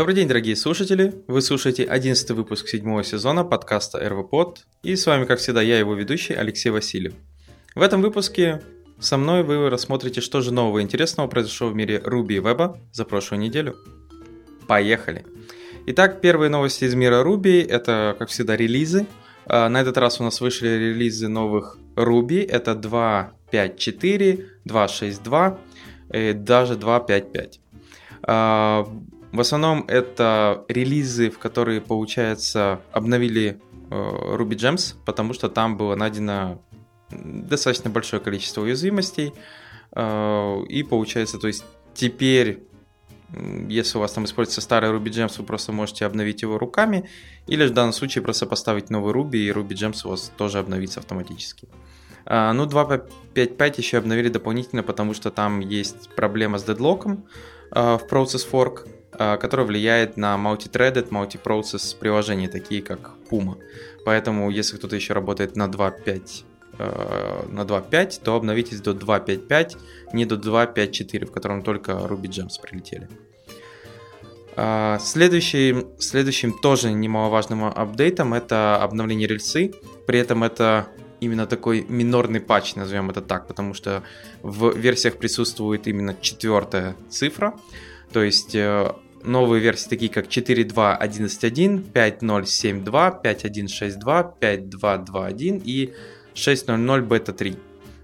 Добрый день, дорогие слушатели! Вы слушаете 11 выпуск седьмого сезона подкаста РВПод, и с вами, как всегда, я, его ведущий Алексей Васильев. В этом выпуске со мной вы рассмотрите, что же нового и интересного произошло в мире Ruby и Web за прошлую неделю. Поехали! Итак, первые новости из мира Ruby – это, как всегда, релизы. А, на этот раз у нас вышли релизы новых Ruby. Это 2.5.4, 2.6.2 и даже 2.5.5. В основном это релизы, в которые, получается, обновили э, Ruby Gems, потому что там было найдено достаточно большое количество уязвимостей. Э, и получается, то есть теперь если у вас там используется старый Ruby Gems, вы просто можете обновить его руками, или в данном случае просто поставить новый Ruby, и Ruby Gems у вас тоже обновится автоматически. А, ну, 2.5.5 еще обновили дополнительно, потому что там есть проблема с дедлоком а, в Process Fork, которая влияет на multi-threaded, multi-process приложения, такие как Puma. Поэтому, если кто-то еще работает на 2.5 на 2.5, то обновитесь до 2.5.5, не до 2.5.4, в котором только Ruby Gems прилетели. Следующим, следующим тоже немаловажным апдейтом это обновление рельсы. При этом это именно такой минорный патч, назовем это так, потому что в версиях присутствует именно четвертая цифра. То есть э, новые версии, такие как 4.2.11.1, 5.0.7.2, 5.1.6.2, 5.2.2.1 и 6.0.0 бета 3.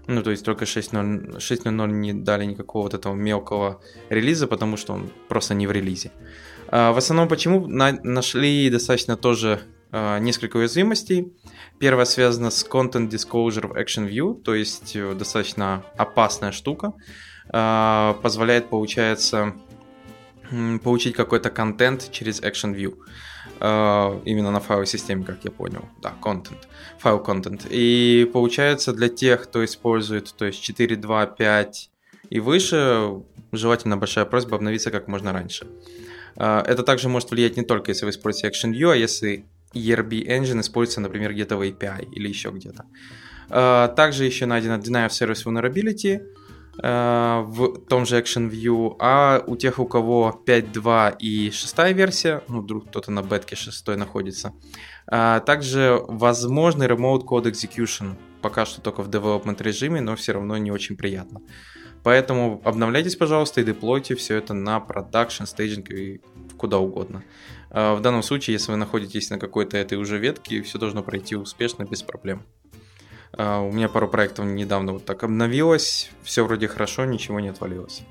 Ну, то есть только 6.0, 6.0 не дали никакого вот этого мелкого релиза, потому что он просто не в релизе. А, в основном почему? На, нашли достаточно тоже а, несколько уязвимостей. Первая связана с Content Disclosure в Action View, то есть э, достаточно опасная штука. А, позволяет, получается, получить какой-то контент через Action View. Uh, именно на файловой системе, как я понял. Да, content, файл content. И получается для тех, кто использует, то есть 4.2.5 и выше, желательно большая просьба обновиться как можно раньше. Uh, это также может влиять не только если вы используете Action View, а если ERB Engine используется, например, где-то в API или еще где-то. Uh, также еще найдено Deny of Service Vulnerability, Э, в том же Action View, а у тех, у кого 5.2 и 6 версия, ну, вдруг кто-то на бетке 6 находится, а также возможный Remote Code Execution, пока что только в development режиме, но все равно не очень приятно. Поэтому обновляйтесь, пожалуйста, и деплойте все это на production, staging и куда угодно. А в данном случае, если вы находитесь на какой-то этой уже ветке, все должно пройти успешно, без проблем. А, у меня пару проектов недавно вот так обновилось, все вроде хорошо, ничего не отвалилось.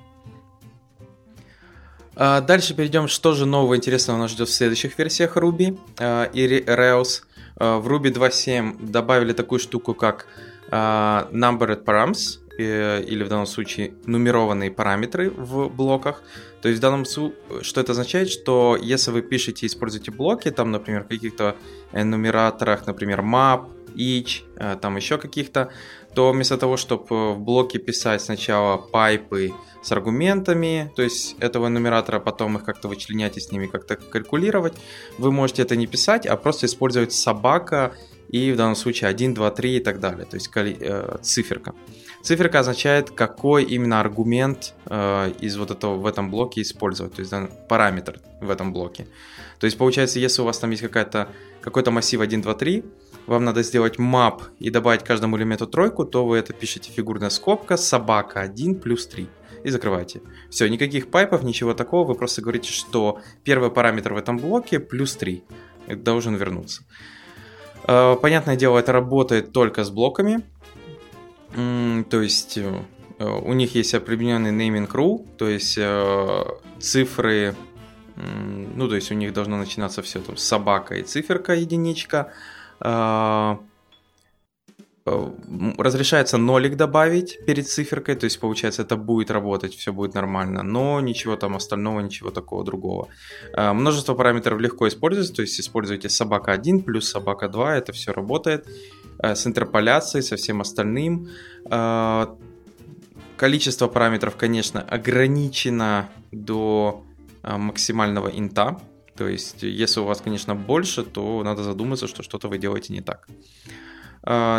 А, дальше перейдем, что же нового интересного нас ждет в следующих версиях Ruby а, и Rails. В Ruby 2.7 добавили такую штуку, как numbered params, э, или в данном случае нумерованные параметры в блоках. То есть в данном случае, что это означает, что если вы пишете используете блоки, там, например, в каких-то энумераторах, например, map, each, э, там еще каких-то, то вместо того, чтобы в блоке писать сначала пайпы с аргументами, то есть этого нумератора, потом их как-то вычленять и с ними как-то калькулировать, вы можете это не писать, а просто использовать собака и в данном случае 1, 2, 3 и так далее, то есть э, циферка. Циферка означает, какой именно аргумент э, из вот этого в этом блоке использовать, то есть да, параметр в этом блоке. То есть получается, если у вас там есть какая-то какой-то массив 1, 2, 3, вам надо сделать map и добавить каждому элементу тройку, то вы это пишете фигурная скобка, собака 1 плюс 3 и закрываете. Все, никаких пайпов, ничего такого, вы просто говорите, что первый параметр в этом блоке плюс 3 должен вернуться. Э, понятное дело, это работает только с блоками, то есть э, у них есть определенный naming rule, то есть э, цифры, ну то есть у них должно начинаться все там собака и циферка единичка, разрешается нолик добавить перед циферкой, то есть получается это будет работать, все будет нормально, но ничего там остального, ничего такого другого. А, множество параметров легко использовать, то есть используйте собака 1 плюс собака 2, это все работает э, с интерполяцией, со всем остальным. Количество параметров, конечно, ограничено до максимального инта, то есть, если у вас, конечно, больше, то надо задуматься, что что-то вы делаете не так.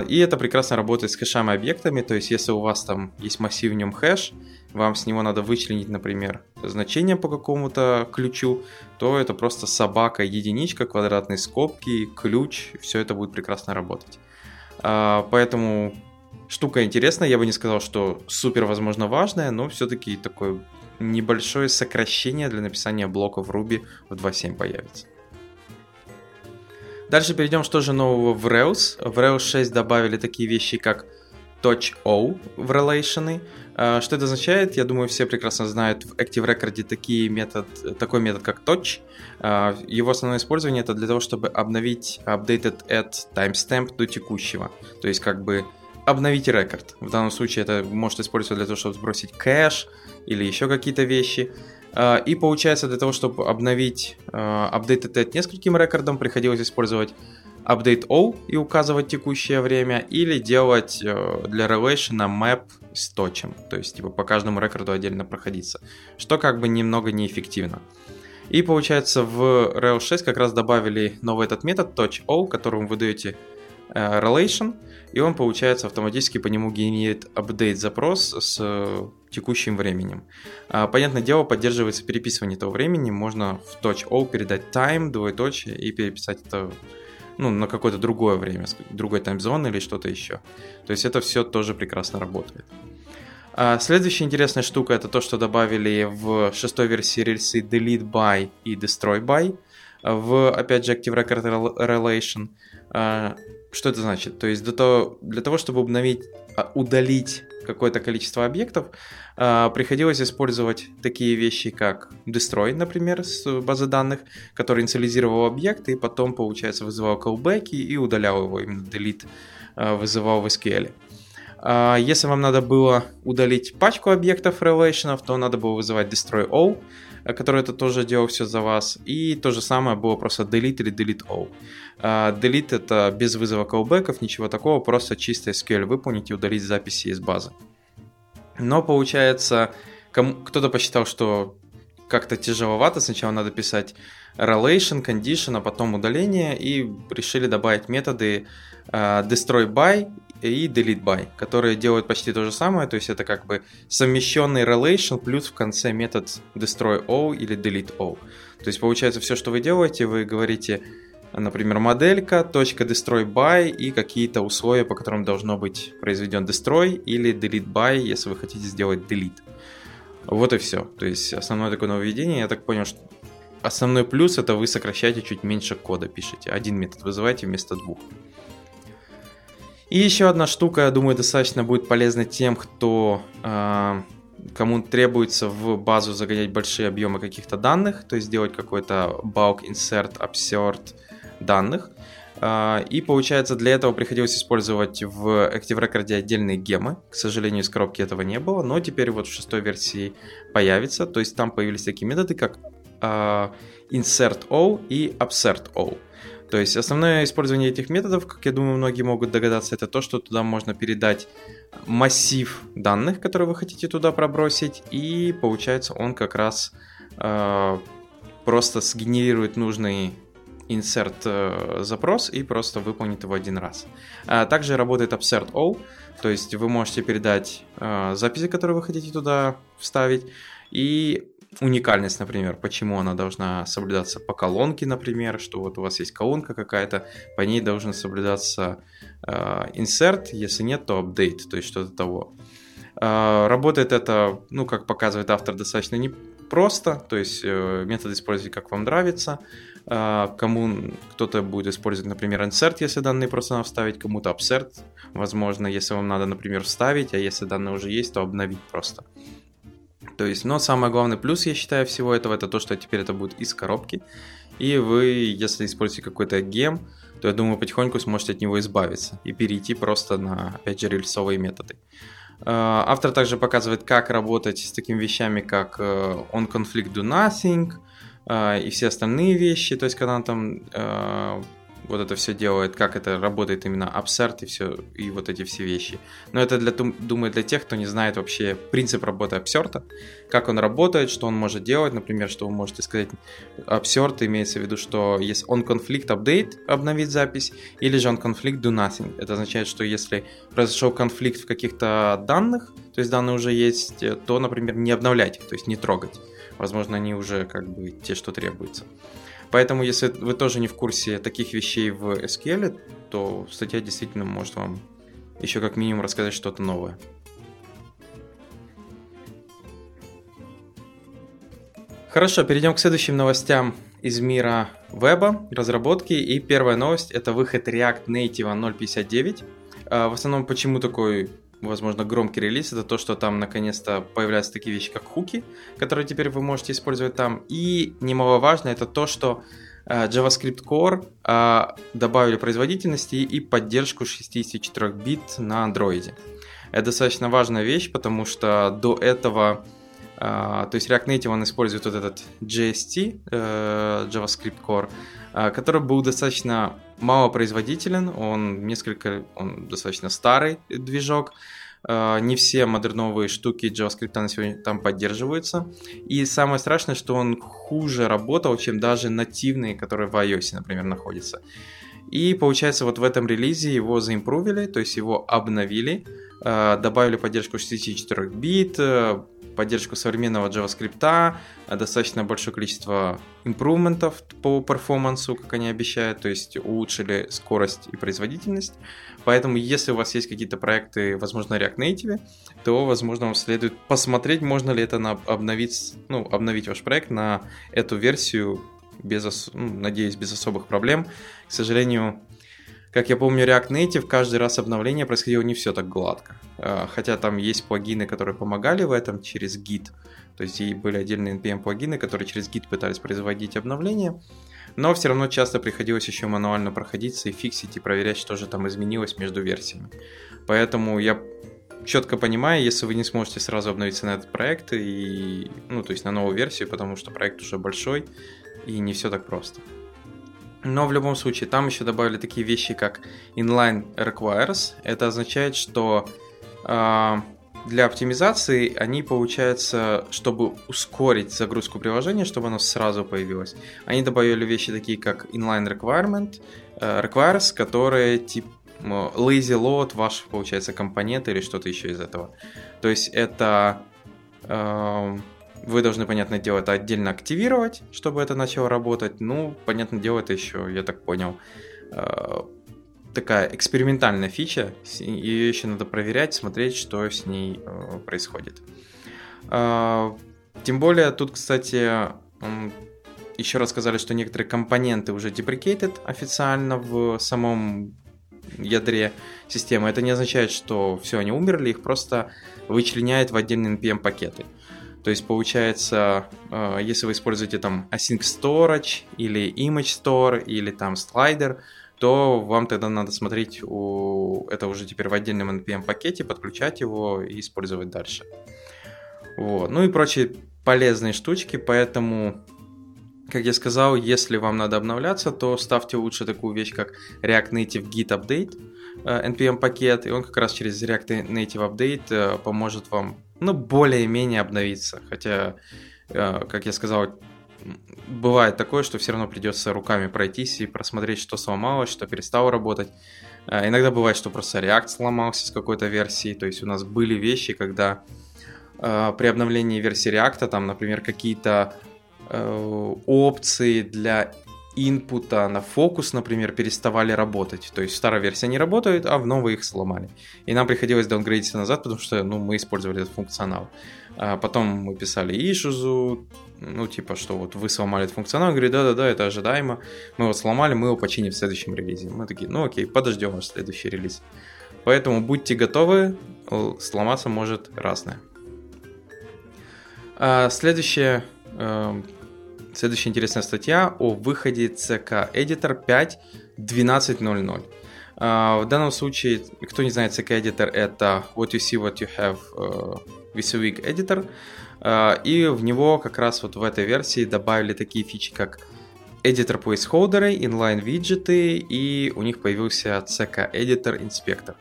И это прекрасно работает с хэшами объектами, то есть если у вас там есть массив в нем хэш, вам с него надо вычленить, например, значение по какому-то ключу, то это просто собака, единичка, квадратные скобки, ключ, все это будет прекрасно работать. Поэтому штука интересная, я бы не сказал, что супер, возможно, важная, но все-таки такое небольшое сокращение для написания блоков Ruby в 2.7 появится. Дальше перейдем, что же нового в Rails. В Rails 6 добавили такие вещи, как touch-o в relation. А, что это означает? Я думаю, все прекрасно знают в Active Record такие метод, такой метод, как touch. А, его основное использование это для того, чтобы обновить updated add timestamp до текущего. То есть как бы обновить рекорд. В данном случае это может использоваться для того, чтобы сбросить кэш или еще какие-то вещи. А, и получается, для того, чтобы обновить updated at нескольким рекордам, приходилось использовать update all и указывать текущее время, или делать э, для relation map с точем, то есть типа по каждому рекорду отдельно проходиться, что как бы немного неэффективно. И получается в Rails 6 как раз добавили новый этот метод touch_all, которым вы даете Э, relation, и он, получается, автоматически по нему генерит апдейт запрос с э, текущим временем. А, понятное дело, поддерживается переписывание этого времени, можно в .o передать time, двоеточие, и переписать это ну, на какое-то другое время, другой таймзон или что-то еще. То есть это все тоже прекрасно работает. А следующая интересная штука это то, что добавили в шестой версии рельсы delete by и destroy by в, опять же, Active Record Relation. А, что это значит? То есть для того, для того чтобы обновить, а, удалить какое-то количество объектов, а, приходилось использовать такие вещи, как destroy, например, с базы данных, который инициализировал объект и потом, получается, вызывал callback и удалял его, именно delete вызывал в SQL. Если вам надо было удалить пачку объектов relations, то надо было вызывать destroy all, Э, который это тоже делал все за вас. И то же самое было просто delete или delete all. Uh, delete это без вызова callbackов, ничего такого, просто чисто SQL выполнить и удалить записи из базы. Но получается, кто-то посчитал, что как-то тяжеловато, сначала надо писать relation, condition, а потом удаление, и решили добавить методы uh, destroy by и delete by, которые делают почти то же самое, то есть это как бы совмещенный relation плюс в конце метод destroy all или delete all. То есть получается все, что вы делаете, вы говорите, например, моделька, точка destroy by и какие-то условия, по которым должно быть произведен destroy или delete by, если вы хотите сделать delete. Вот и все. То есть основное такое нововведение, я так понял, что основной плюс это вы сокращаете чуть меньше кода, пишете. Один метод вызываете вместо двух. И еще одна штука, я думаю, достаточно будет полезна тем, кто э, кому требуется в базу загонять большие объемы каких-то данных, то есть сделать какой-то bulk insert, upsert данных. Э, и получается, для этого приходилось использовать в Active Record отдельные гемы. К сожалению, из коробки этого не было, но теперь вот в шестой версии появится. То есть там появились такие методы, как э, insert all и upsert all. То есть основное использование этих методов, как я думаю, многие могут догадаться, это то, что туда можно передать массив данных, которые вы хотите туда пробросить, и получается он как раз э, просто сгенерирует нужный insert э, запрос и просто выполнит его один раз. А также работает upsert all, то есть вы можете передать э, записи, которые вы хотите туда вставить, и уникальность, например, почему она должна соблюдаться по колонке, например, что вот у вас есть колонка какая-то, по ней должен соблюдаться э, если нет, то update, то есть что-то того. Э, работает это, ну, как показывает автор, достаточно непросто, то есть э, метод использовать как вам нравится, э, кому кто-то будет использовать, например, insert, если данные просто надо вставить, кому-то upsert, возможно, если вам надо, например, вставить, а если данные уже есть, то обновить просто. То есть, но самый главный плюс, я считаю, всего этого, это то, что теперь это будет из коробки. И вы, если используете какой-то гем, то я думаю, потихоньку сможете от него избавиться и перейти просто на, опять же, рельсовые методы. А, автор также показывает, как работать с такими вещами, как э, on conflict do nothing а, и все остальные вещи, то есть когда там э, вот это все делает, как это работает именно Upsert и все, и вот эти все вещи. Но это, для, думаю, для тех, кто не знает вообще принцип работы Upsert, как он работает, что он может делать, например, что вы можете сказать Upsert имеется в виду, что если он конфликт update, обновить запись, или же он конфликт do nothing. Это означает, что если произошел конфликт в каких-то данных, то есть данные уже есть, то, например, не обновлять их, то есть не трогать. Возможно, они уже как бы те, что требуется. Поэтому, если вы тоже не в курсе таких вещей в SQL, то статья действительно может вам еще как минимум рассказать что-то новое. Хорошо, перейдем к следующим новостям из мира веба, разработки. И первая новость это выход React Native 0.59. А, в основном, почему такой возможно, громкий релиз, это то, что там наконец-то появляются такие вещи, как хуки, которые теперь вы можете использовать там. И немаловажно, это то, что э, JavaScript Core э, добавили производительности и поддержку 64 бит на Android. Это достаточно важная вещь, потому что до этого, то есть React Native он использует вот этот JST, JavaScript Core, который был достаточно малопроизводителен, он несколько, он достаточно старый движок, а, не все модерновые штуки JavaScript на сегодня там поддерживаются. И самое страшное, что он хуже работал, чем даже нативные, которые в iOS, например, находятся. И получается, вот в этом релизе его заимпровили, то есть его обновили, а, добавили поддержку 64 бит, поддержку современного JavaScript, достаточно большое количество импрувментов по перформансу, как они обещают, то есть улучшили скорость и производительность. Поэтому, если у вас есть какие-то проекты, возможно, React Native, то, возможно, вам следует посмотреть, можно ли это на, обновить, ну, обновить ваш проект на эту версию, без, ну, надеюсь, без особых проблем. К сожалению, как я помню, React Native каждый раз обновление происходило не все так гладко. А, хотя там есть плагины, которые помогали в этом через Git. То есть и были отдельные NPM плагины, которые через Git пытались производить обновления. Но все равно часто приходилось еще мануально проходиться и фиксить и проверять, что же там изменилось между версиями. Поэтому я четко понимаю, если вы не сможете сразу обновиться на этот проект, и, ну, то есть на новую версию, потому что проект уже большой, и не все так просто. Но в любом случае, там еще добавили такие вещи, как inline requires. Это означает, что э, для оптимизации они, получается, чтобы ускорить загрузку приложения, чтобы оно сразу появилось, они добавили вещи такие, как inline requirement, э, requires, которые типа lazy load ваш, получается, компонент или что-то еще из этого. То есть это э, вы должны, понятное дело, это отдельно активировать, чтобы это начало работать. Ну, понятное дело, это еще, я так понял, э, такая экспериментальная фича. Ее еще надо проверять, смотреть, что с ней э, происходит. Э, тем более, тут, кстати, еще рассказали, что некоторые компоненты уже deprecated официально в самом ядре системы. Это не означает, что все, они умерли, их просто вычленяют в отдельные NPM-пакеты. То есть получается, э, если вы используете там Async Storage или Image Store или там Slider, то вам тогда надо смотреть, у... это уже теперь в отдельном NPM пакете, подключать его и использовать дальше. Вот. Ну и прочие полезные штучки, поэтому, как я сказал, если вам надо обновляться, то ставьте лучше такую вещь, как React Native Git Update, э, NPM пакет, и он как раз через React Native Update э, поможет вам ну, более-менее обновиться. Хотя, э, как я сказал, бывает такое, что все равно придется руками пройтись и просмотреть, что сломалось, что перестало работать. Э, иногда бывает, что просто React сломался с какой-то версии. То есть у нас были вещи, когда э, при обновлении версии React, там, например, какие-то опции для инпута на фокус, например, переставали работать. То есть старая версия не работает, а в новой их сломали. И нам приходилось даунгрейдиться назад, потому что ну, мы использовали этот функционал. А потом мы писали ишузу, ну, типа, что вот вы сломали этот функционал. Он говорит, да-да-да, это ожидаемо. Мы его сломали, мы его починим в следующем релизе. Мы такие, ну окей, подождем ваш следующий релиз. Поэтому будьте готовы, сломаться может разное. А следующее эм, Следующая интересная статья о выходе CK Editor 5.12.00. Uh, в данном случае, кто не знает, CK Editor это What You See, What You Have uh, Week Editor. Uh, и в него как раз вот в этой версии добавили такие фичи, как editor placeholder, inline виджеты и у них появился CK Editor Inspector.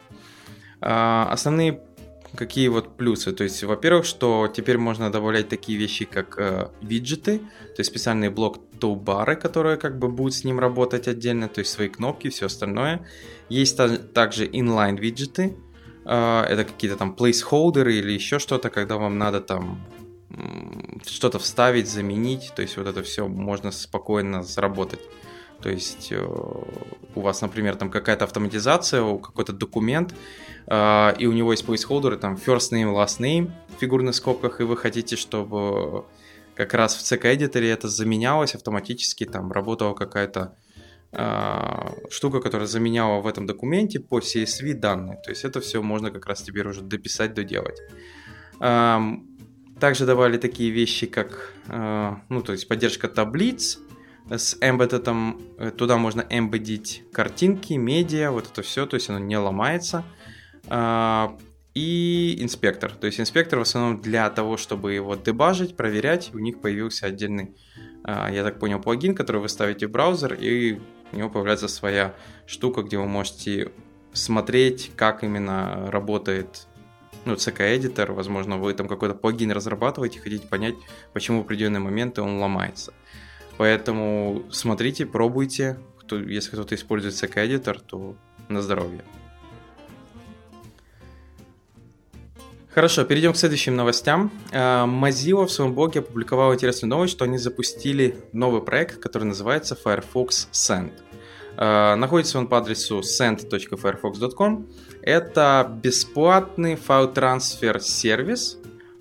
А, основные какие вот плюсы? То есть, во-первых, что теперь можно добавлять такие вещи, как э, виджеты, то есть специальные блок тулбары, которые как бы будут с ним работать отдельно, то есть свои кнопки, все остальное. Есть та- также inline виджеты, э, это какие-то там placeholder или еще что-то, когда вам надо там что-то вставить, заменить, то есть вот это все можно спокойно заработать. То есть э, у вас, например, там какая-то автоматизация, какой-то документ, э, и у него есть placeholder, там first name, last name в фигурных скобках, и вы хотите, чтобы как раз в CK-эдиторе это заменялось автоматически, там работала какая-то э, штука, которая заменяла в этом документе по CSV данные. То есть это все можно как раз теперь уже дописать, доделать. Эм, также добавили такие вещи, как ну, то есть поддержка таблиц, с embedded, э, туда можно эмбедить картинки, медиа, вот это все, то есть оно не ломается. А, и инспектор. То есть инспектор в основном для того, чтобы его дебажить, проверять. У них появился отдельный, а, я так понял, плагин, который вы ставите в браузер, и у него появляется своя штука, где вы можете смотреть, как именно работает ну, CK-эдитор, возможно, вы там какой-то плагин разрабатываете, хотите понять, почему в определенные моменты он ломается. Поэтому смотрите, пробуйте. Кто, если кто-то использует CK-эдитор, то на здоровье. Хорошо, перейдем к следующим новостям. Э, Mozilla в своем блоге опубликовала интересную новость, что они запустили новый проект, который называется Firefox Send. Э, находится он по адресу send.firefox.com. Это бесплатный файл-трансфер сервис,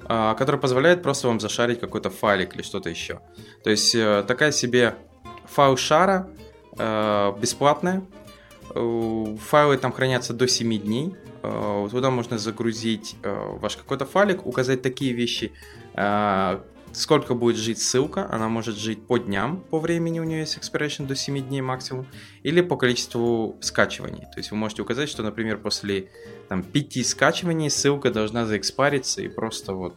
который позволяет просто вам зашарить какой-то файлик или что-то еще. То есть э, такая себе файл шара э, бесплатная. Файлы там хранятся до 7 дней. Э, туда можно загрузить ваш какой-то файлик, указать такие вещи, сколько будет жить ссылка, она может жить по дням, по времени у нее есть expiration до 7 дней максимум, или по количеству скачиваний. То есть вы можете указать, что, например, после там, 5 скачиваний ссылка должна заэкспариться и просто вот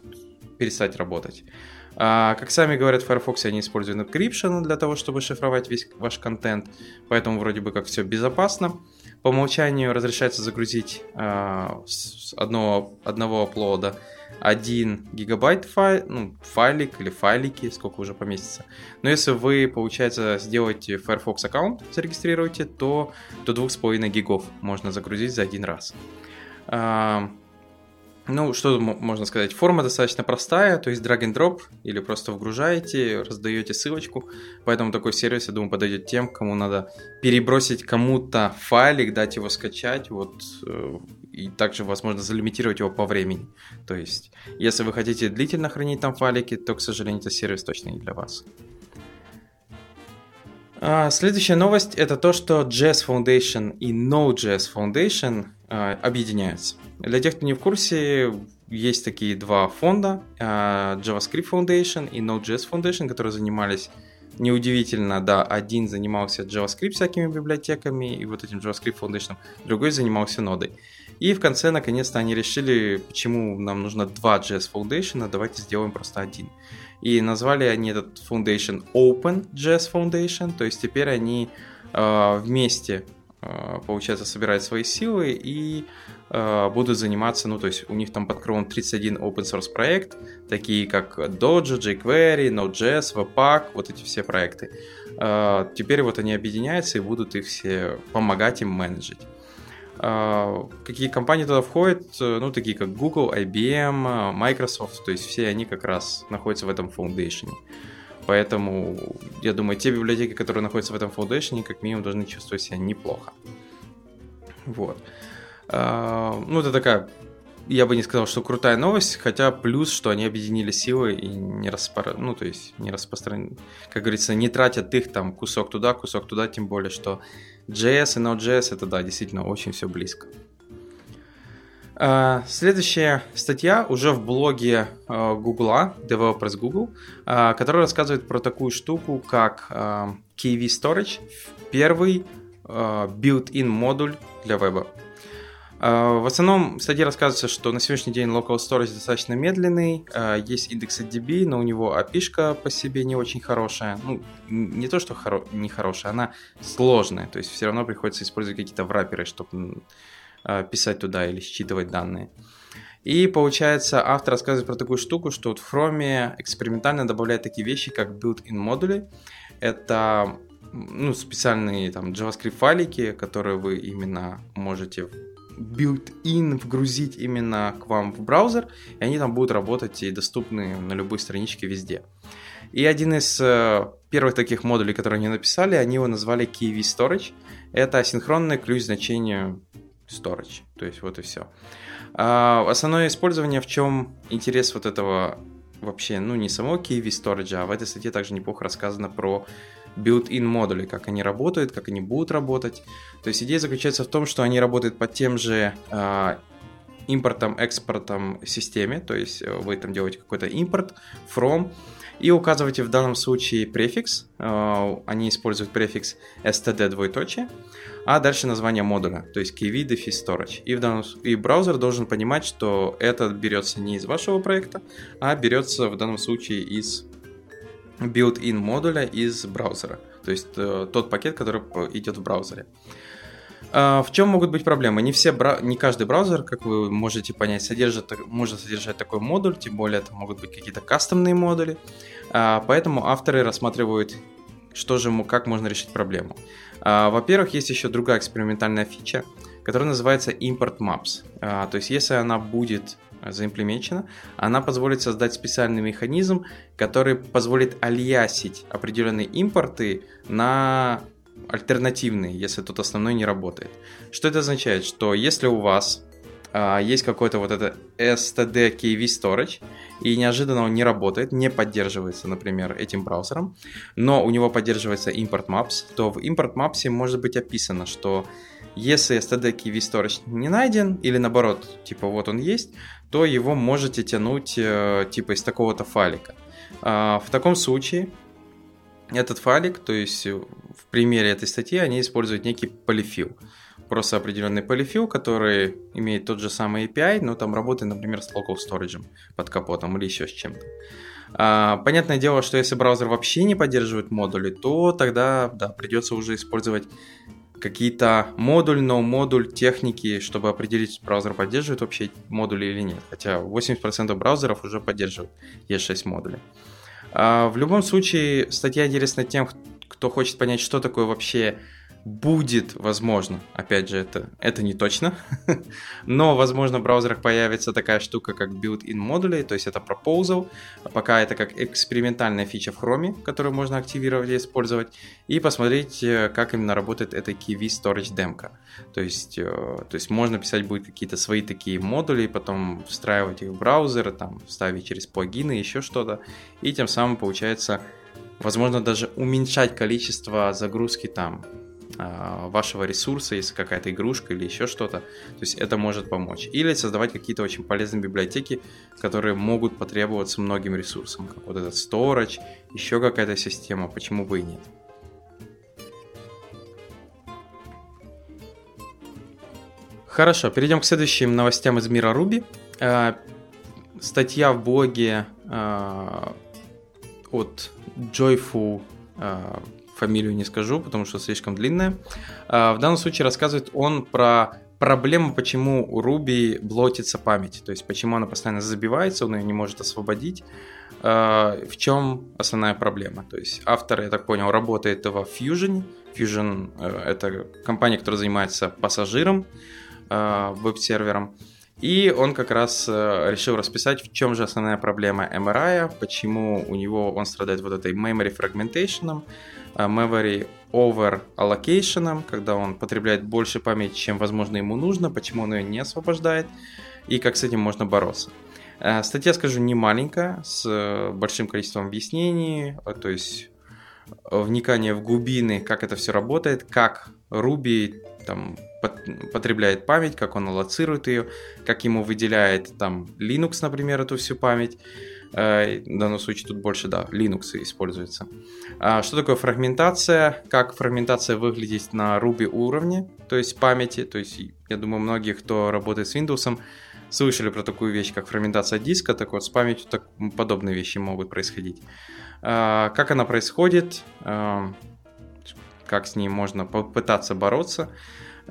перестать работать. А, как сами говорят в Firefox, они используют encryption для того, чтобы шифровать весь ваш контент, поэтому вроде бы как все безопасно. По умолчанию разрешается загрузить а, с одного, одного аплода 1 гигабайт файл, ну, файлик или файлики, сколько уже поместится. Но если вы, получается, сделаете Firefox аккаунт, зарегистрируете, то до 2,5 гигов можно загрузить за один раз. А, ну, что можно сказать? Форма достаточно простая, то есть drag and drop, или просто вгружаете, раздаете ссылочку. Поэтому такой сервис, я думаю, подойдет тем, кому надо перебросить кому-то файлик, дать его скачать, вот, э, и также, возможно, залимитировать его по времени. То есть, если вы хотите длительно хранить там файлики, то, к сожалению, этот сервис точно не для вас. А, следующая новость это то, что JS Foundation и Node.js Foundation а, объединяются. Для тех, кто не в курсе, есть такие два фонда, а, JavaScript Foundation и Node.js Foundation, которые занимались неудивительно, да, один занимался JavaScript всякими библиотеками и вот этим JavaScript Foundation, другой занимался нодой. И в конце, наконец-то, они решили, почему нам нужно два JS Foundation, давайте сделаем просто один. И назвали они этот Foundation Open JS Foundation, то есть теперь они э, вместе, э, получается, собирают свои силы и э, будут заниматься, ну, то есть у них там под кровом 31 open source проект, такие как Dojo, jQuery, Node.js, Webpack, вот эти все проекты. Э, теперь вот они объединяются и будут их все помогать им менеджить. А, какие компании туда входят, э, ну, такие как Google, IBM, Microsoft, то есть все они как раз находятся в этом Foundation. Поэтому, я думаю, те библиотеки, которые находятся в этом Foundation, как минимум должны чувствовать себя неплохо. Вот. А, ну, это такая, я бы не сказал, что крутая новость, хотя плюс, что они объединили силы и не распор... ну, то есть не распространяют, как говорится, не тратят их там кусок туда, кусок туда, тем более, что JS и Node.js это, да, действительно очень все близко. Uh, следующая статья уже в блоге Google, Developers Google, которая рассказывает про такую штуку, как uh, KV Storage, первый uh, built-in модуль для веба. В основном в статье рассказывается, что на сегодняшний день local storage достаточно медленный, есть индекс DB, но у него API по себе не очень хорошая. Ну, не то, что хоро- не хорошая, она сложная, то есть все равно приходится использовать какие-то враперы, чтобы писать туда или считывать данные. И получается, автор рассказывает про такую штуку, что вот в Chrome экспериментально добавляет такие вещи, как built-in модули. Это ну, специальные там JavaScript файлики, которые вы именно можете built-in вгрузить именно к вам в браузер, и они там будут работать и доступны на любой страничке везде. И один из э, первых таких модулей, которые они написали, они его назвали KV Storage. Это асинхронный ключ значению storage. То есть вот и все. А основное использование, в чем интерес вот этого вообще, ну не самого KV Storage, а в этой статье также неплохо рассказано про built-in модули, как они работают, как они будут работать. То есть идея заключается в том, что они работают под тем же э, импортом, экспортом системе, то есть э, вы там делаете какой-то импорт from, и указываете в данном случае префикс, э, они используют префикс std двоеточие, а дальше название модуля, то есть kv defis storage. И, в данном, и браузер должен понимать, что это берется не из вашего проекта, а берется в данном случае из built-in модуля из браузера. То есть э, тот пакет, который идет в браузере. Uh, в чем могут быть проблемы? Не, все не каждый браузер, как вы можете понять, содержит, может содержать такой модуль, тем более это могут быть какие-то кастомные модули. Uh, поэтому авторы рассматривают, что же, как можно решить проблему. Uh, во-первых, есть еще другая экспериментальная фича, которая называется Import Maps. То есть, если она будет заимплементена, она позволит создать специальный механизм, который позволит альясить определенные импорты на альтернативные, если тот основной не работает. Что это означает? Что если у вас а, есть какой-то вот это std KV storage, и неожиданно он не работает, не поддерживается, например, этим браузером, но у него поддерживается import maps, то в import maps может быть описано, что если std KV storage не найден, или наоборот, типа вот он есть, то его можете тянуть э, типа из такого-то файлика. А, в таком случае этот файлик, то есть в примере этой статьи они используют некий полифил. Просто определенный полифил, который имеет тот же самый API, но там работает, например, с local storage под капотом или еще с чем-то. А, понятное дело, что если браузер вообще не поддерживает модули, то тогда да, придется уже использовать какие-то модуль, но модуль техники, чтобы определить, браузер поддерживает вообще модули или нет. Хотя 80% браузеров уже поддерживают E6 модули. А в любом случае, статья интересна тем, кто хочет понять, что такое вообще будет возможно, опять же, это, это не точно, но, возможно, в браузерах появится такая штука, как built-in модули, то есть это proposal, пока это как экспериментальная фича в Chrome, которую можно активировать и использовать, и посмотреть, э, как именно работает эта KV Storage демка. То есть, э, то есть можно писать будет какие-то свои такие модули, потом встраивать их в браузер, там, ставить через плагины, еще что-то, и тем самым получается возможно даже уменьшать количество загрузки там вашего ресурса, если какая-то игрушка или еще что-то. То есть это может помочь. Или создавать какие-то очень полезные библиотеки, которые могут потребоваться многим ресурсам, как вот этот storage, еще какая-то система, почему бы и нет. Хорошо, перейдем к следующим новостям из мира Ruby. А, статья в блоге а, от Joyful фамилию не скажу, потому что слишком длинная. А, в данном случае рассказывает он про проблему, почему у Ruby блотится память, то есть почему она постоянно забивается, он ее не может освободить. А, в чем основная проблема? То есть автор, я так понял, работает во Fusion. Fusion э, — это компания, которая занимается пассажиром, э, веб-сервером. И он как раз э, решил расписать, в чем же основная проблема MRI, почему у него он страдает вот этой memory fragmentation, memory over allocation, когда он потребляет больше памяти, чем, возможно, ему нужно, почему он ее не освобождает, и как с этим можно бороться. Э, статья, скажу, не маленькая, с э, большим количеством объяснений, то есть вникание в глубины, как это все работает, как Ruby там, потребляет память, как он аллоцирует ее, как ему выделяет там Linux, например, эту всю память. В данном случае тут больше, да, Linux используется. А что такое фрагментация? Как фрагментация выглядит на Ruby уровне, то есть памяти. То есть, я думаю, многие, кто работает с Windows, слышали про такую вещь, как фрагментация диска. Так вот, с памятью так, подобные вещи могут происходить. Как она происходит? Как с ней можно попытаться бороться?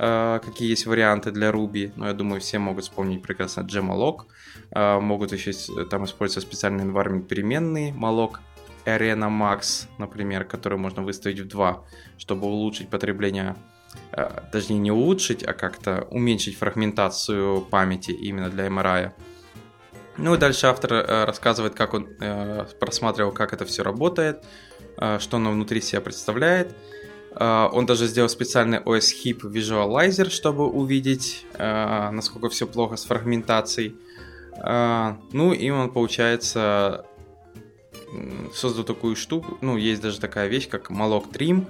Э, какие есть варианты для Ruby. Но я думаю, все могут вспомнить прекрасно Gemalog. Э, могут еще там использовать специальный environment переменные malloc. Arena Max, например, который можно выставить в 2, чтобы улучшить потребление, э, даже не улучшить, а как-то уменьшить фрагментацию памяти именно для MRI. Ну и дальше автор рассказывает, как он просматривал, как это все работает, что оно внутри себя представляет. А, он даже сделал специальный OS Hip Visualizer, чтобы увидеть, а, насколько все плохо с фрагментацией. А, ну и он, получается, создал такую штуку, ну, есть даже такая вещь, как Malloc Trim,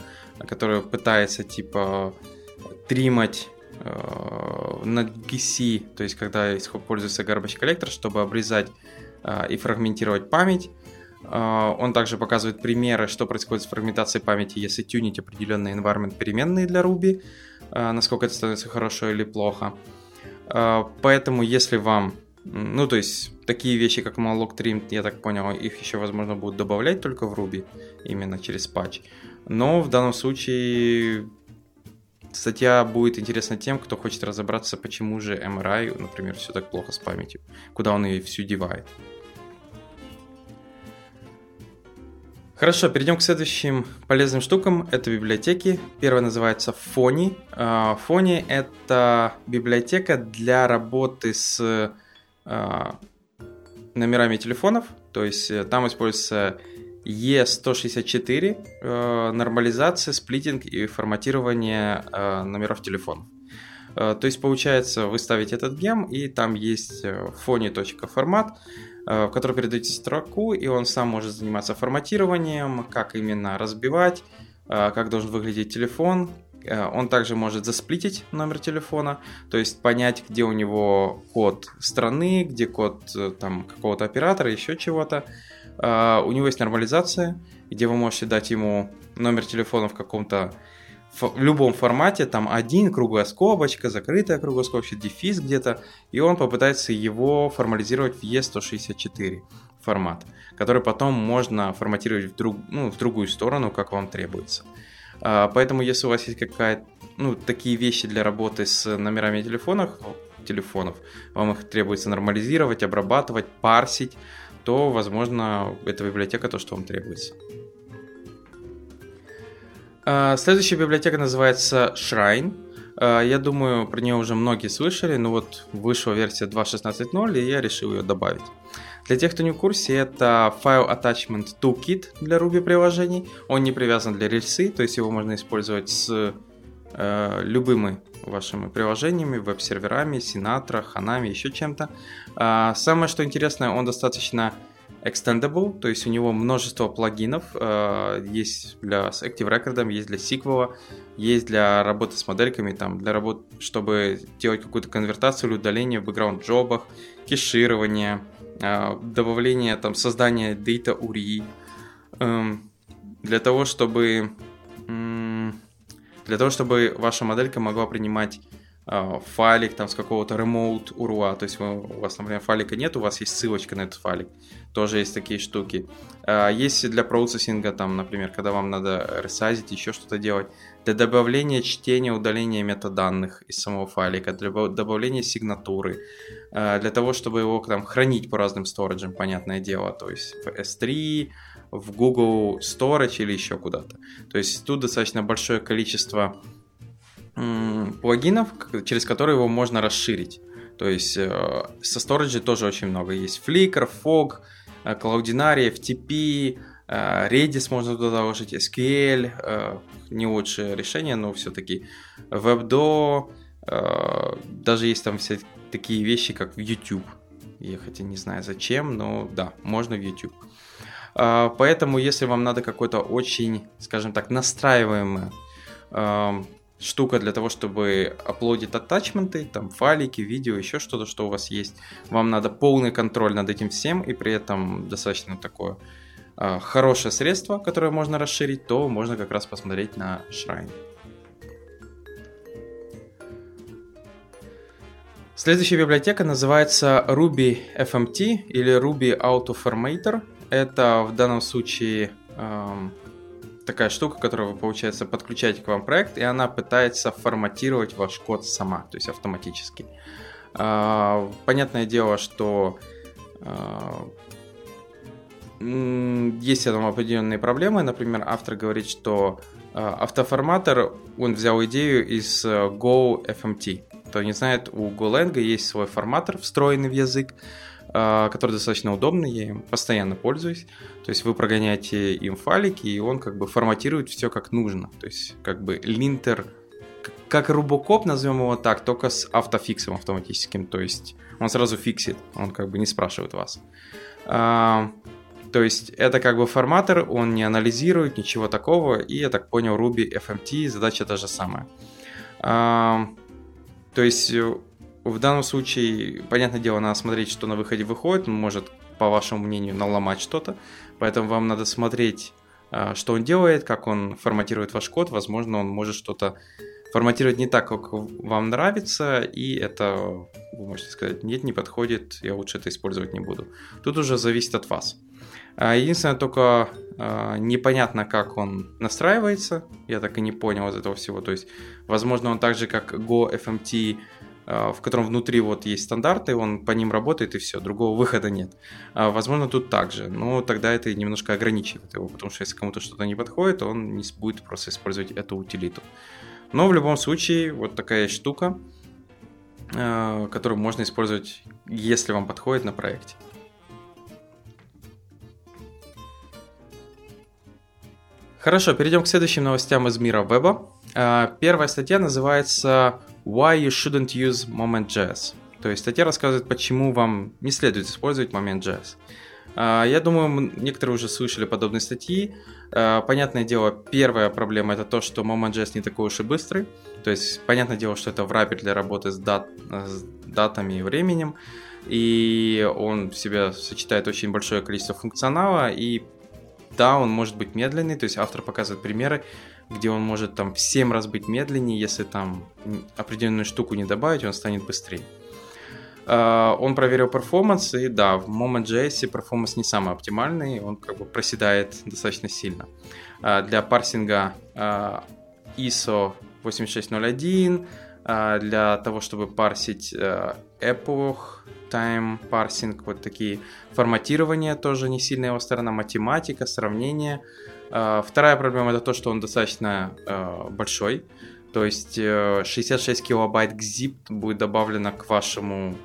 которая пытается, типа, тримать на GC, то есть когда используется garbage collector, чтобы обрезать и фрагментировать память. А, он также показывает примеры, что происходит с фрагментацией памяти, если тюнить определенные environment переменные для Ruby, а, насколько это становится хорошо или плохо. А, поэтому, если вам, ну, то есть, такие вещи, как malloc trim, я так понял, их еще, возможно, будут добавлять только в Ruby, именно через патч. Но в данном случае статья будет интересна тем, кто хочет разобраться, почему же MRI, например, все так плохо с памятью, куда он ее всю девает. Хорошо, перейдем к следующим полезным штукам. Это библиотеки. Первая называется Фони. Фони — это библиотека для работы с а, номерами телефонов. То есть э, там используется E164, э, нормализация, сплитинг и форматирование э, номеров телефонов. То есть получается, вы ставите этот гем, и там есть фони.формат, Э, в который передаете строку, и он сам может заниматься форматированием, как именно разбивать, э, как должен выглядеть телефон. Э, он также может засплитить номер телефона, то есть понять, где у него код страны, где код там, какого-то оператора, еще чего-то. У него есть нормализация, где вы можете дать ему номер телефона в каком-то в любом формате, там один, круглая скобочка, закрытая круглая скобочка, дефис где-то, и он попытается его формализировать в E164 формат, который потом можно форматировать в, друг, ну, в другую сторону, как вам требуется. А, поэтому, если у вас есть какая-то, ну, такие вещи для работы с номерами телефонов, телефонов, вам их требуется нормализировать, обрабатывать, парсить, то, возможно, эта библиотека то, что вам требуется. А, следующая библиотека называется Shrine. А, я думаю, про нее уже многие слышали, но вот вышла версия 2.16.0, и я решил ее добавить. Для тех, кто не в курсе, это File Attachment Toolkit для Ruby приложений. Он не привязан для рельсы, то есть его можно использовать с э, любыми вашими приложениями, веб-серверами, Sinatra, Hanami, еще чем-то. Э, самое, что интересное, он достаточно extendable, то есть у него множество плагинов, э, есть для с Active Record, есть для SQL, есть для работы с модельками, там, для работы, чтобы делать какую-то конвертацию или удаление в бэкграунд-джобах, кеширование, э, добавление, там, создание data URI, эм, для того, чтобы для того, чтобы ваша моделька могла принимать файлик там с какого-то remote URL, то есть у вас, например, файлика нет, у вас есть ссылочка на этот файлик, тоже есть такие штуки. А, есть для процессинга, там, например, когда вам надо ресайзить, еще что-то делать, для добавления чтения, удаления метаданных из самого файлика, для добавления сигнатуры, а, для того, чтобы его там хранить по разным сториджам, понятное дело, то есть в S3, в Google Storage или еще куда-то. То есть тут достаточно большое количество плагинов, через которые его можно расширить. То есть э, со Storage тоже очень много. Есть Flickr, Fog, э, Cloudinary, FTP, э, Redis можно туда заложить, SQL, не лучшее решение, но все-таки WebDo, даже есть там все такие вещи, как в YouTube. Я хотя не знаю зачем, но да, можно в YouTube. Поэтому, если вам надо какой-то очень, скажем так, настраиваемый штука для того, чтобы оплодить атачменты, там файлики, видео, еще что-то, что у вас есть. Вам надо полный контроль над этим всем, и при этом достаточно такое э, хорошее средство, которое можно расширить, то можно как раз посмотреть на Shrine. Следующая библиотека называется Ruby FMT или Ruby Autoformator. Это в данном случае такая штука, которая получается, подключаете к вам проект, и она пытается форматировать ваш код сама, то есть автоматически. Э, понятное дело, что э, есть там определенные проблемы. Например, автор говорит, что э, автоформатор, он взял идею из э, Go FMT. Кто не знает, у Golang есть свой форматор, встроенный в язык, а, который достаточно удобный, я им постоянно пользуюсь. То есть вы прогоняете им файлики, и он как бы форматирует все как нужно. То есть как бы линтер, как Рубокоп, назовем его так, только с автофиксом автоматическим. То есть он сразу фиксит, он как бы не спрашивает вас. А, то есть это как бы форматор, он не анализирует ничего такого, и я так понял, Ruby FMT задача та же самая. А, то есть э, в данном случае, понятное дело, надо смотреть, что на выходе выходит, может, по вашему мнению, наломать что-то, поэтому вам надо смотреть, э, что он делает, как он форматирует ваш код, возможно, он может что-то форматировать не так, как вам нравится, и это, вы можете сказать, нет, не подходит, я лучше это использовать не буду. Тут уже зависит от вас. А, единственное, только э, непонятно, как он настраивается. Я так и не понял из этого всего. То есть, возможно, он так же, как Go FMT, э, в котором внутри вот есть стандарты, он по ним работает и все, другого выхода нет. А, возможно, тут также. Но тогда это немножко ограничивает его, потому что если кому-то что-то не подходит, он не будет просто использовать эту утилиту. Но в любом случае, вот такая штука, э, которую можно использовать, если вам подходит на проекте. Хорошо, перейдем к следующим новостям из мира веба. А, первая статья называется Why you shouldn't use Moment.js. То есть статья рассказывает, почему вам не следует использовать Moment.js. А, я думаю, некоторые уже слышали подобные статьи. А, понятное дело, первая проблема это то, что Moment.js не такой уж и быстрый. То есть, понятное дело, что это враппер для работы с, дат, с датами и временем. И он в себя сочетает очень большое количество функционала. И да, он может быть медленный, то есть автор показывает примеры, где он может там в 7 раз быть медленнее, если там определенную штуку не добавить, он станет быстрее. Uh, он проверил performance, и да, в Moment.js performance не самый оптимальный, он как бы проседает достаточно сильно. Uh, для парсинга uh, ISO 8601, для того, чтобы парсить epoch, time parsing, вот такие форматирования тоже не сильная его сторона, математика, сравнение. А, вторая проблема это то, что он достаточно а, большой, то есть 66 э, килобайт к zip будет добавлено к вашему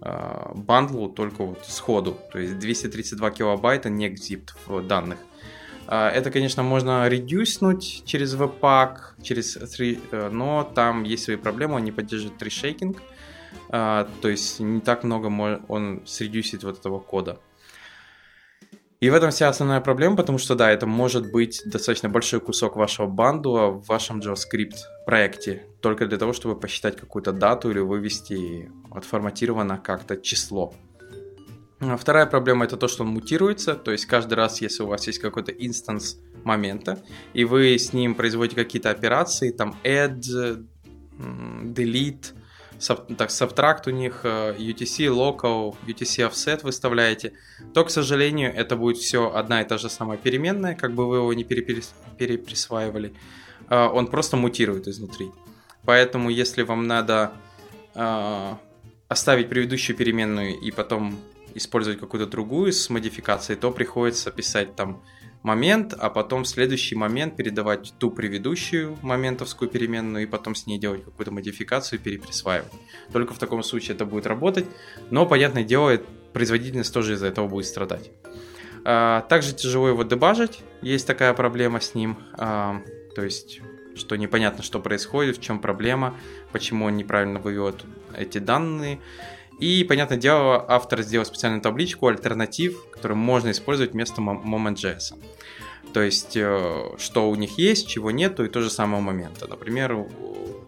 а, бандлу только вот сходу, то есть 232 килобайта не в данных. Это, конечно, можно редюснуть через Webpack, через 3, э, но там есть свои проблемы, он не поддерживает трешейкинг. шейкинг а, то есть не так много он средюсит вот этого кода. И в этом вся основная проблема, потому что, да, это может быть достаточно большой кусок вашего бандула в вашем JavaScript проекте, только для того, чтобы посчитать какую-то дату или вывести отформатировано как-то число. А вторая проблема это то, что он мутируется, то есть каждый раз, если у вас есть какой-то инстанс момента, и вы с ним производите какие-то операции, там add, delete, так, Subtract у них, э, UTC Local, UTC Offset выставляете, то, к сожалению, это будет все одна и та же самая переменная, как бы вы его не переприсваивали. Э, он просто мутирует изнутри. Поэтому, если вам надо э, оставить предыдущую переменную и потом использовать какую-то другую с модификацией, то приходится писать там момент, а потом в следующий момент передавать ту предыдущую моментовскую переменную и потом с ней делать какую-то модификацию и переприсваивать. Только в таком случае это будет работать, но, понятное дело, производительность тоже из-за этого будет страдать. А, также тяжело его дебажить, есть такая проблема с ним, а, то есть что непонятно, что происходит, в чем проблема, почему он неправильно вывел эти данные. И, понятное дело, автор сделал специальную табличку альтернатив, которую можно использовать вместо Moment.js. То есть, э, что у них есть, чего нету, и то же самого момента. Например,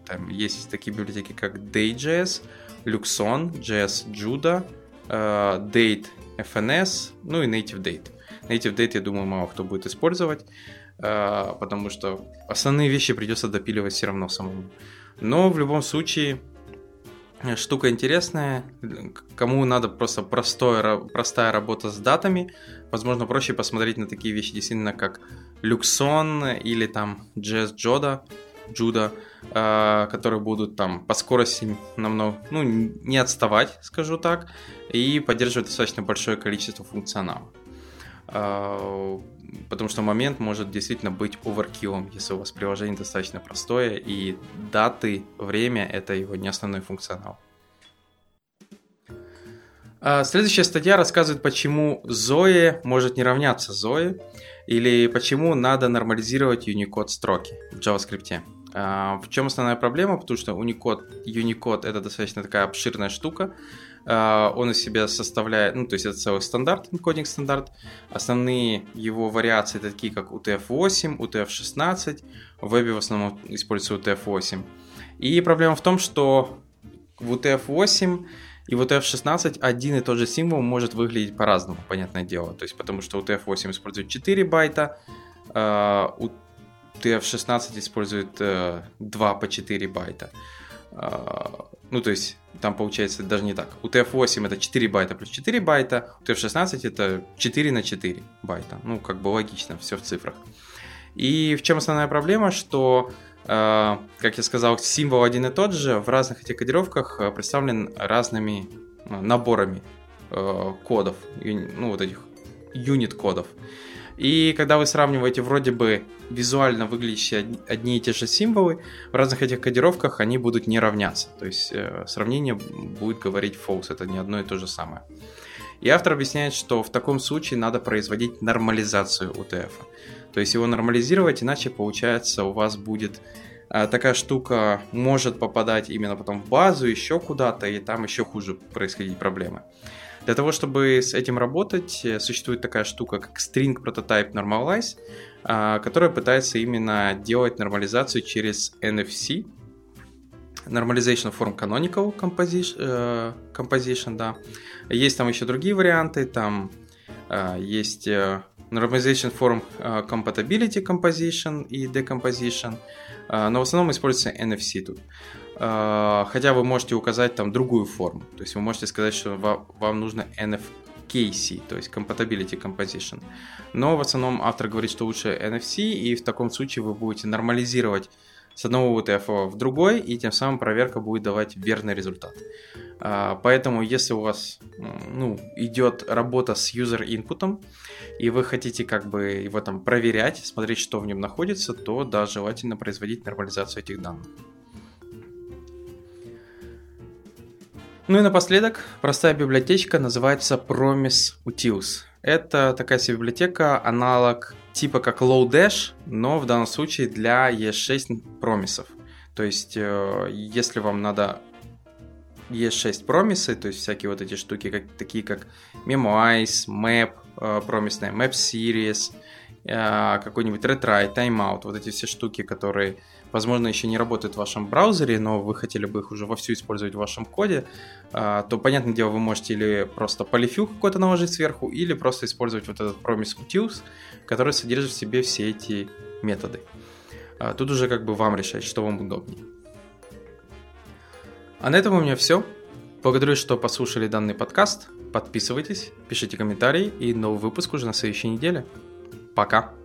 там есть такие библиотеки, как Day.js, Luxon, JS Judah, э, Date FNS, ну и Native Date. Native Date, я думаю, мало кто будет использовать, э, потому что основные вещи придется допиливать все равно самому. Но в любом случае, штука интересная. Кому надо просто простое, простая работа с датами, возможно, проще посмотреть на такие вещи действительно как Luxon или там JS Joda, Juda, э, которые будут там по скорости намного, ну, не отставать, скажу так, и поддерживать достаточно большое количество функционала. Э, потому что момент может действительно быть оверкиллом, если у вас приложение достаточно простое, и даты, время — это его не основной функционал. А, следующая статья рассказывает, почему Zoe может не равняться Zoe, или почему надо нормализировать Unicode строки в JavaScript. А, в чем основная проблема? Потому что Unicode, Unicode это достаточно такая обширная штука, а, он из себя составляет, ну, то есть это целый стандарт, encoding стандарт. Основные его вариации такие, как UTF-8, UTF-16. В вебе в основном используется UTF-8. И проблема в том, что в UTF-8 и в UTF-16 один и тот же символ может выглядеть по-разному, понятное дело. То есть потому что UTF-8 использует 4 байта, UTF-16 использует 2 по 4 байта. А, ну, то есть там получается даже не так. У TF8 это 4 байта плюс 4 байта, у TF16 это 4 на 4 байта. Ну, как бы логично, все в цифрах. И в чем основная проблема, что, э, как я сказал, символ один и тот же в разных этих кодировках э, представлен разными наборами э, кодов, ну, вот этих юнит-кодов. И когда вы сравниваете вроде бы визуально выглядящие одни и те же символы, в разных этих кодировках они будут не равняться. То есть э, сравнение будет говорить false, это не одно и то же самое. И автор объясняет, что в таком случае надо производить нормализацию UTF. То есть его нормализировать, иначе получается у вас будет э, такая штука может попадать именно потом в базу, еще куда-то, и там еще хуже происходить проблемы. Для того, чтобы с этим работать, э, существует такая штука, как String Prototype Normalize, а, которая пытается именно делать нормализацию через NFC, Normalization Form Canonical Composition, э, composition да. Есть там еще другие варианты, там э, есть Normalization Form Compatibility Composition и Decomposition, но в основном используется NFC тут. Хотя вы можете указать там другую форму. То есть вы можете сказать, что вам нужно NFKC, то есть Compatibility Composition. Но в основном автор говорит, что лучше NFC, и в таком случае вы будете нормализировать с одного UTF в другой, и тем самым проверка будет давать верный результат. А, поэтому, если у вас ну, идет работа с user input, и вы хотите как бы его там проверять, смотреть, что в нем находится, то да, желательно производить нормализацию этих данных. Ну и напоследок, простая библиотечка называется Promise Utils. Это такая себе библиотека, аналог типа как Lodash, но в данном случае для ES6 промисов. То есть, э, если вам надо ES6 промисы, то есть всякие вот эти штуки, как, такие как Memoize, Map, э, промисная, Map Series, э, какой-нибудь Retry, Timeout, вот эти все штуки, которые возможно, еще не работают в вашем браузере, но вы хотели бы их уже вовсю использовать в вашем коде, а, то, понятное дело, вы можете или просто полифил какой-то наложить сверху, или просто использовать вот этот promise utils, который содержит в себе все эти методы. А, тут уже как бы вам решать, что вам удобнее. А на этом у меня все. Благодарю, что послушали данный подкаст. Подписывайтесь, пишите комментарии и новый выпуск уже на следующей неделе. Пока!